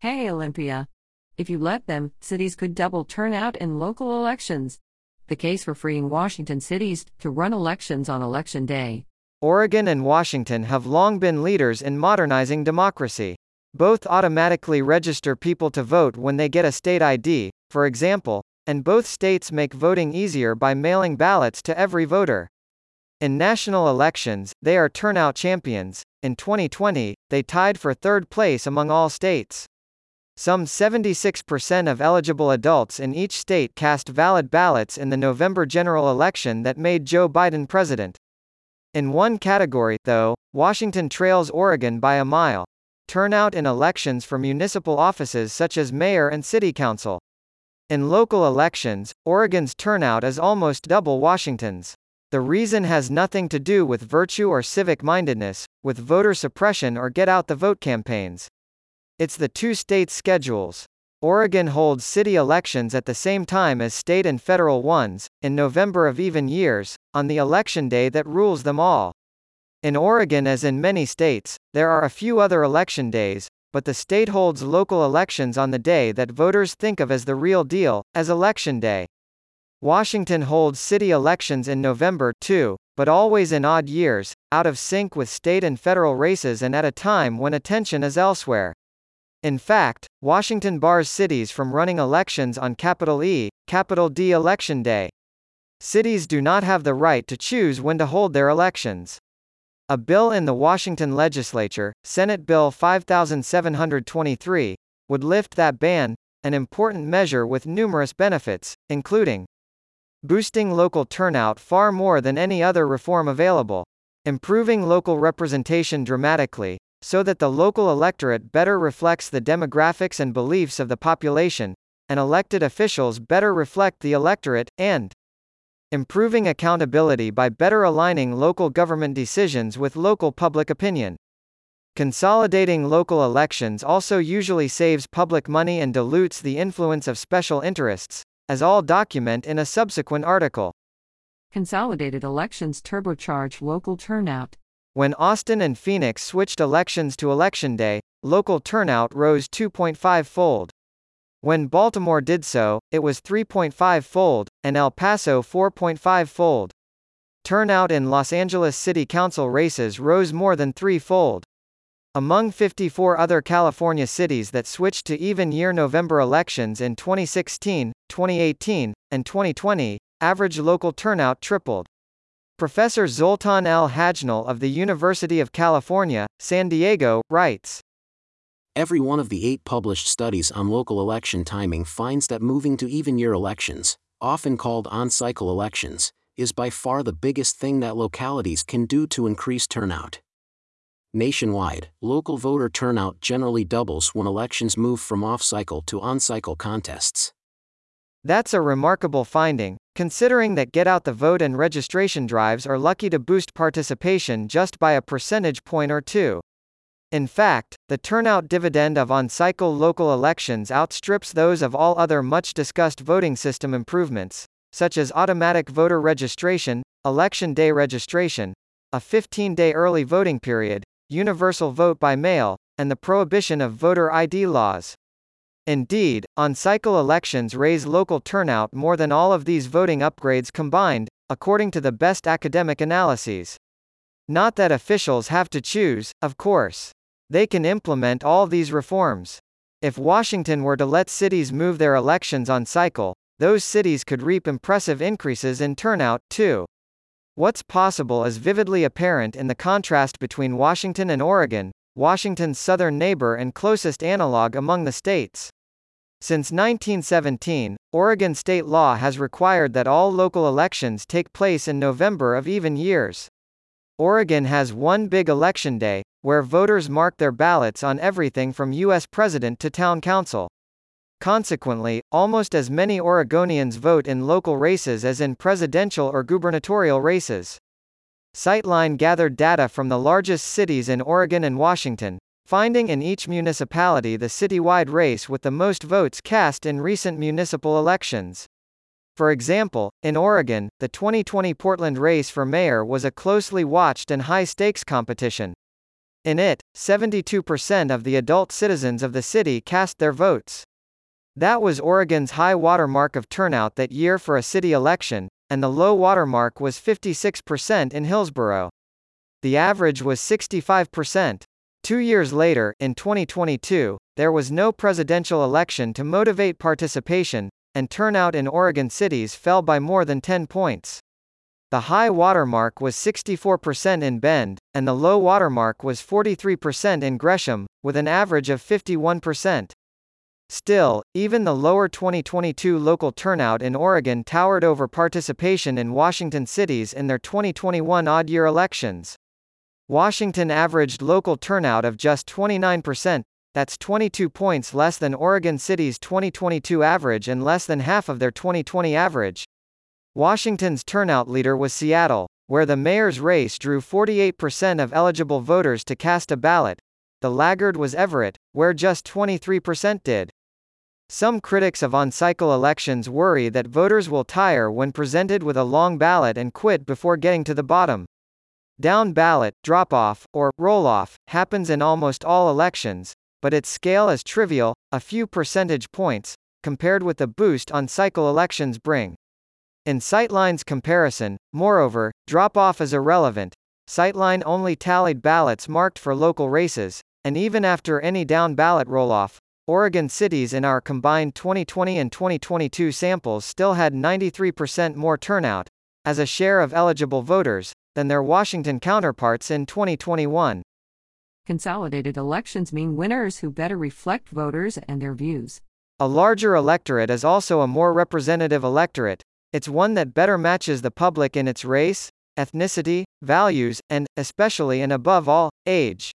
Hey, Olympia. If you let them, cities could double turnout in local elections. The case for freeing Washington cities to run elections on election day. Oregon and Washington have long been leaders in modernizing democracy. Both automatically register people to vote when they get a state ID, for example, and both states make voting easier by mailing ballots to every voter. In national elections, they are turnout champions. In 2020, they tied for third place among all states. Some 76% of eligible adults in each state cast valid ballots in the November general election that made Joe Biden president. In one category, though, Washington trails Oregon by a mile. Turnout in elections for municipal offices such as mayor and city council. In local elections, Oregon's turnout is almost double Washington's. The reason has nothing to do with virtue or civic mindedness, with voter suppression or get out the vote campaigns. It's the two states' schedules. Oregon holds city elections at the same time as state and federal ones, in November of even years, on the election day that rules them all. In Oregon, as in many states, there are a few other election days, but the state holds local elections on the day that voters think of as the real deal, as Election Day. Washington holds city elections in November, too, but always in odd years, out of sync with state and federal races and at a time when attention is elsewhere. In fact, Washington bars cities from running elections on capital E, capital D Election Day. Cities do not have the right to choose when to hold their elections. A bill in the Washington legislature, Senate Bill 5723, would lift that ban, an important measure with numerous benefits, including boosting local turnout far more than any other reform available, improving local representation dramatically, so that the local electorate better reflects the demographics and beliefs of the population, and elected officials better reflect the electorate, and improving accountability by better aligning local government decisions with local public opinion. Consolidating local elections also usually saves public money and dilutes the influence of special interests, as all document in a subsequent article. Consolidated elections turbocharge local turnout. When Austin and Phoenix switched elections to Election Day, local turnout rose 2.5 fold. When Baltimore did so, it was 3.5 fold, and El Paso 4.5 fold. Turnout in Los Angeles City Council races rose more than three fold. Among 54 other California cities that switched to even year November elections in 2016, 2018, and 2020, average local turnout tripled. Professor Zoltan L. Hajnal of the University of California, San Diego, writes Every one of the eight published studies on local election timing finds that moving to even year elections, often called on cycle elections, is by far the biggest thing that localities can do to increase turnout. Nationwide, local voter turnout generally doubles when elections move from off cycle to on cycle contests. That's a remarkable finding, considering that get out the vote and registration drives are lucky to boost participation just by a percentage point or two. In fact, the turnout dividend of on cycle local elections outstrips those of all other much discussed voting system improvements, such as automatic voter registration, election day registration, a 15 day early voting period, universal vote by mail, and the prohibition of voter ID laws. Indeed, on-cycle elections raise local turnout more than all of these voting upgrades combined, according to the best academic analyses. Not that officials have to choose, of course. They can implement all these reforms. If Washington were to let cities move their elections on cycle, those cities could reap impressive increases in turnout, too. What's possible is vividly apparent in the contrast between Washington and Oregon, Washington's southern neighbor and closest analog among the states. Since 1917, Oregon state law has required that all local elections take place in November of even years. Oregon has one big election day, where voters mark their ballots on everything from U.S. president to town council. Consequently, almost as many Oregonians vote in local races as in presidential or gubernatorial races. Sightline gathered data from the largest cities in Oregon and Washington, finding in each municipality the citywide race with the most votes cast in recent municipal elections. For example, in Oregon, the 2020 Portland race for mayor was a closely watched and high-stakes competition. In it, 72% of the adult citizens of the city cast their votes. That was Oregon's high watermark of turnout that year for a city election, and the low watermark was 56% in Hillsboro. The average was 65%. Two years later, in 2022, there was no presidential election to motivate participation, and turnout in Oregon cities fell by more than 10 points. The high watermark was 64% in Bend, and the low watermark was 43% in Gresham, with an average of 51%. Still, even the lower 2022 local turnout in Oregon towered over participation in Washington cities in their 2021 odd year elections. Washington averaged local turnout of just 29%, that's 22 points less than Oregon City's 2022 average and less than half of their 2020 average. Washington's turnout leader was Seattle, where the mayor's race drew 48% of eligible voters to cast a ballot. The laggard was Everett, where just 23% did. Some critics of on-cycle elections worry that voters will tire when presented with a long ballot and quit before getting to the bottom. Down ballot, drop-off, or roll-off, happens in almost all elections, but its scale is trivial, a few percentage points, compared with the boost on-cycle elections bring. In Sightline's comparison, moreover, drop-off is irrelevant. Sightline only tallied ballots marked for local races, and even after any down ballot roll-off, Oregon cities in our combined 2020 and 2022 samples still had 93% more turnout, as a share of eligible voters, than their Washington counterparts in 2021. Consolidated elections mean winners who better reflect voters and their views. A larger electorate is also a more representative electorate. It's one that better matches the public in its race, ethnicity, values, and, especially and above all, age.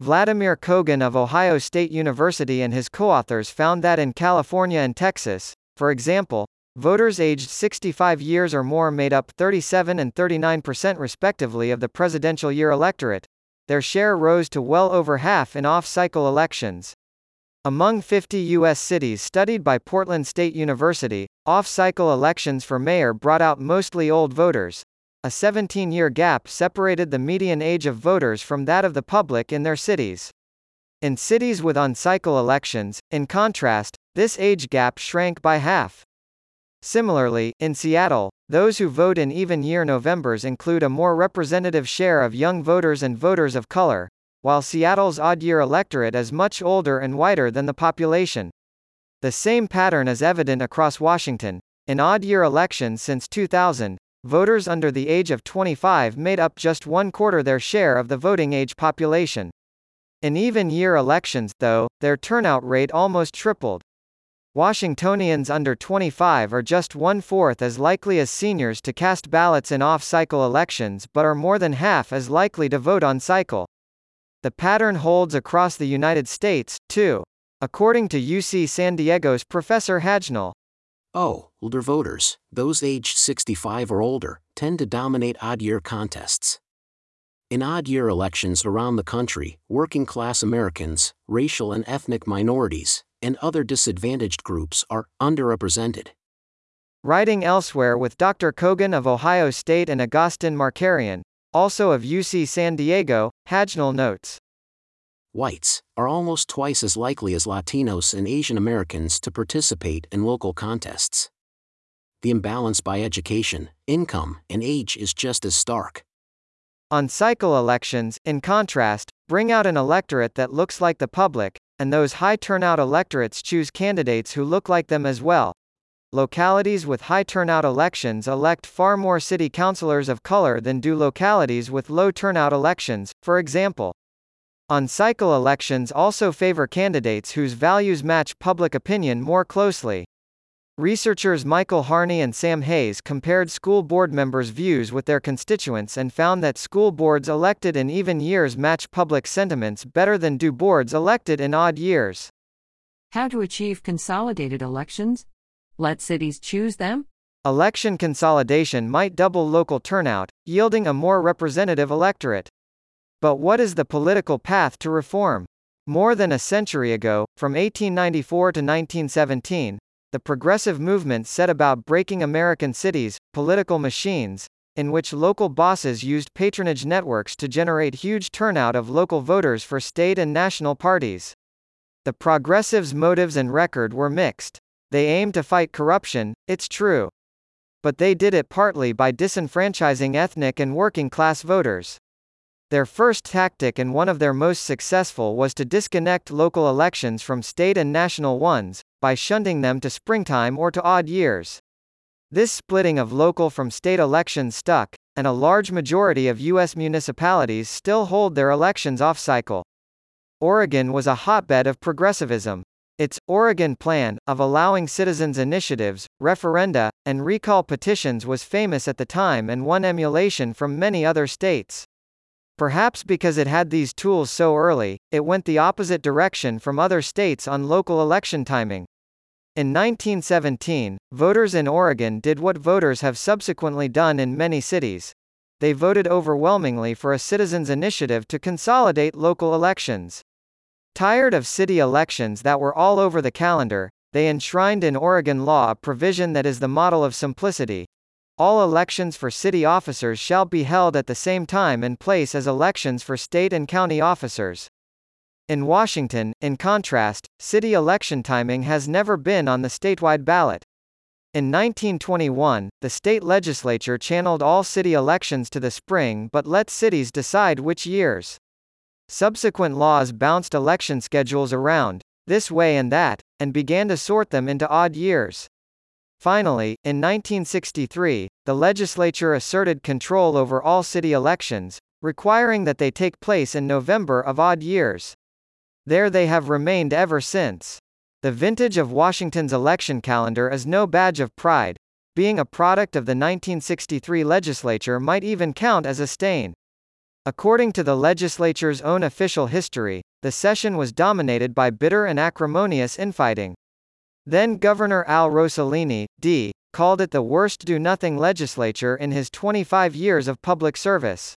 Vladimir Kogan of Ohio State University and his co-authors found that in California and Texas, for example, voters aged 65 years or more made up 37 and 39% respectively of the presidential year electorate. Their share rose to well over half in off-cycle elections. Among 50 U.S. cities studied by Portland State University, off-cycle elections for mayor brought out mostly old voters, a 17-year gap separated the median age of voters from that of the public in their cities. In cities with on-cycle elections, in contrast, this age gap shrank by half. Similarly, in Seattle, those who vote in even-year Novembers include a more representative share of young voters and voters of color, while Seattle's odd-year electorate is much older and whiter than the population. The same pattern is evident across Washington. In odd-year elections since 2000, Voters under the age of 25 made up just one quarter their share of the voting age population. In even year elections, though, their turnout rate almost tripled. Washingtonians under 25 are just one fourth as likely as seniors to cast ballots in off cycle elections but are more than half as likely to vote on cycle. The pattern holds across the United States, too. According to UC San Diego's Professor Hajnal, Oh, older voters, those aged 65 or older, tend to dominate odd year contests. In odd year elections around the country, working class Americans, racial and ethnic minorities, and other disadvantaged groups are underrepresented. Writing elsewhere with Dr. Kogan of Ohio State and Agustin Markarian, also of UC San Diego, Hajnal notes whites, are almost twice as likely as Latinos and Asian Americans to participate in local contests. The imbalance by education, income, and age is just as stark. On cycle elections, in contrast, bring out an electorate that looks like the public, and those high turnout electorates choose candidates who look like them as well. Localities with high turnout elections elect far more city councilors of color than do localities with low turnout elections, for example. On-cycle elections also favor candidates whose values match public opinion more closely. Researchers Michael Hartney and Sam Hayes compared school board members' views with their constituents and found that school boards elected in even years match public sentiments better than do boards elected in odd years. How to achieve consolidated elections? Let cities choose them? Election consolidation might double local turnout, yielding a more representative electorate. But what is the political path to reform? More than a century ago, from 1894 to 1917, the progressive movement set about breaking American cities, political machines, in which local bosses used patronage networks to generate huge turnout of local voters for state and national parties. The progressives' motives and record were mixed. They aimed to fight corruption, it's true. But they did it partly by disenfranchising ethnic and working class voters. Their first tactic and one of their most successful was to disconnect local elections from state and national ones, by shunting them to springtime or to odd years. This splitting of local from state elections stuck, and a large majority of U.S. municipalities still hold their elections off cycle. Oregon was a hotbed of progressivism. Its Oregon plan, of allowing citizens' initiatives, referenda, and recall petitions was famous at the time and won emulation from many other states. Perhaps because it had these tools so early, it went the opposite direction from other states on local election timing. In 1917, voters in Oregon did what voters have subsequently done in many cities. They voted overwhelmingly for a citizens' initiative to consolidate local elections. Tired of city elections that were all over the calendar, they enshrined in Oregon law a provision that is the model of simplicity, all elections for city officers shall be held at the same time and place as elections for state and county officers. In Washington, in contrast, city election timing has never been on the statewide ballot. In 1921, the state legislature channeled all city elections to the spring but let cities decide which years. Subsequent laws bounced election schedules around, this way and that, and began to sort them into odd years. Finally, in 1963, the legislature asserted control over all city elections, requiring that they take place in November of odd years. There they have remained ever since. The vintage of Washington's election calendar is no badge of pride. Being a product of the 1963 legislature might even count as a stain. According to the legislature's own official history, the session was dominated by bitter and acrimonious infighting. Then Governor Al Rosellini, D. called it the worst do-nothing legislature in his 25 years of public service.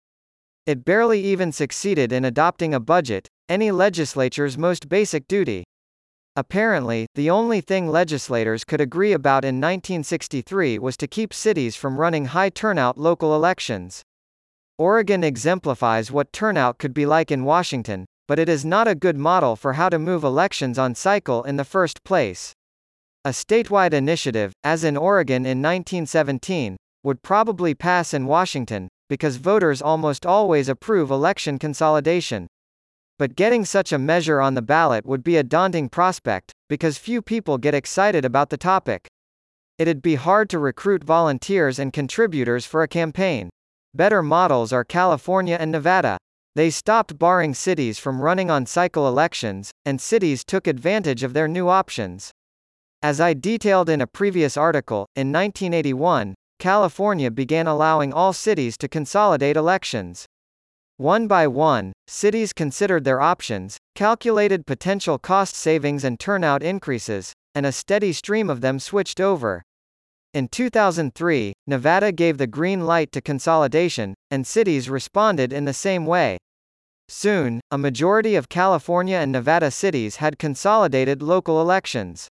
It barely even succeeded in adopting a budget, any legislature's most basic duty. Apparently, the only thing legislators could agree about in 1963 was to keep cities from running high turnout local elections. Oregon exemplifies what turnout could be like in Washington, but it is not a good model for how to move elections on cycle in the first place. A statewide initiative, as in Oregon in 1917, would probably pass in Washington, because voters almost always approve election consolidation. But getting such a measure on the ballot would be a daunting prospect, because few people get excited about the topic. It'd be hard to recruit volunteers and contributors for a campaign. Better models are California and Nevada. They stopped barring cities from running on cycle elections, and cities took advantage of their new options. As I detailed in a previous article, in 1981, California began allowing all cities to consolidate elections. One by one, cities considered their options, calculated potential cost savings and turnout increases, and a steady stream of them switched over. In 2003, Nevada gave the green light to consolidation, and cities responded in the same way. Soon, a majority of California and Nevada cities had consolidated local elections.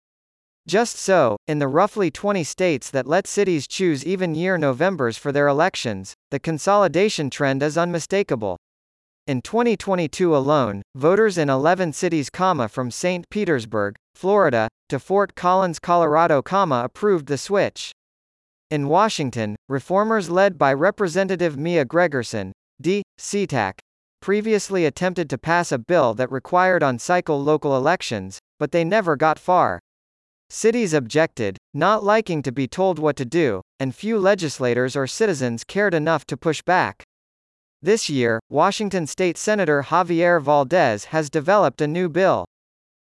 Just so, in the roughly 20 states that let cities choose even year Novembers for their elections, the consolidation trend is unmistakable. In 2022 alone, voters in 11 cities, from St. Petersburg, Florida, to Fort Collins, Colorado, approved the switch. In Washington, reformers led by Representative Mia Gregerson, D. SeaTac, previously attempted to pass a bill that required on-cycle local elections, but they never got far. Cities objected, not liking to be told what to do, and few legislators or citizens cared enough to push back. This year, Washington State Senator Javier Valdez has developed a new bill.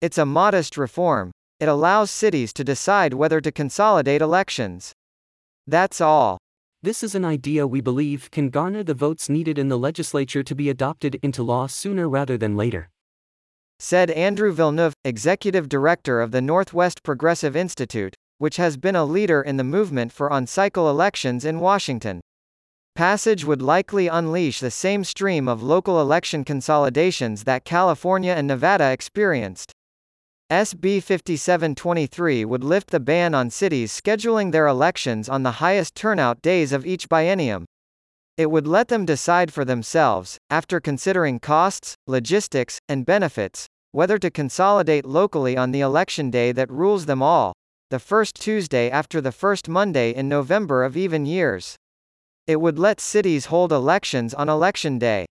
It's a modest reform. It allows cities to decide whether to consolidate elections. That's all. This is an idea we believe can garner the votes needed in the legislature to be adopted into law sooner rather than later said Andrew Villeneuve, executive director of the Northwest Progressive Institute, which has been a leader in the movement for on-cycle elections in Washington. Passage would likely unleash the same stream of local election consolidations that California and Nevada experienced. SB 5723 would lift the ban on cities scheduling their elections on the highest turnout days of each biennium, It would let them decide for themselves, after considering costs, logistics, and benefits, whether to consolidate locally on the election day that rules them all, the first Tuesday after the first Monday in November of even years. It would let cities hold elections on election day.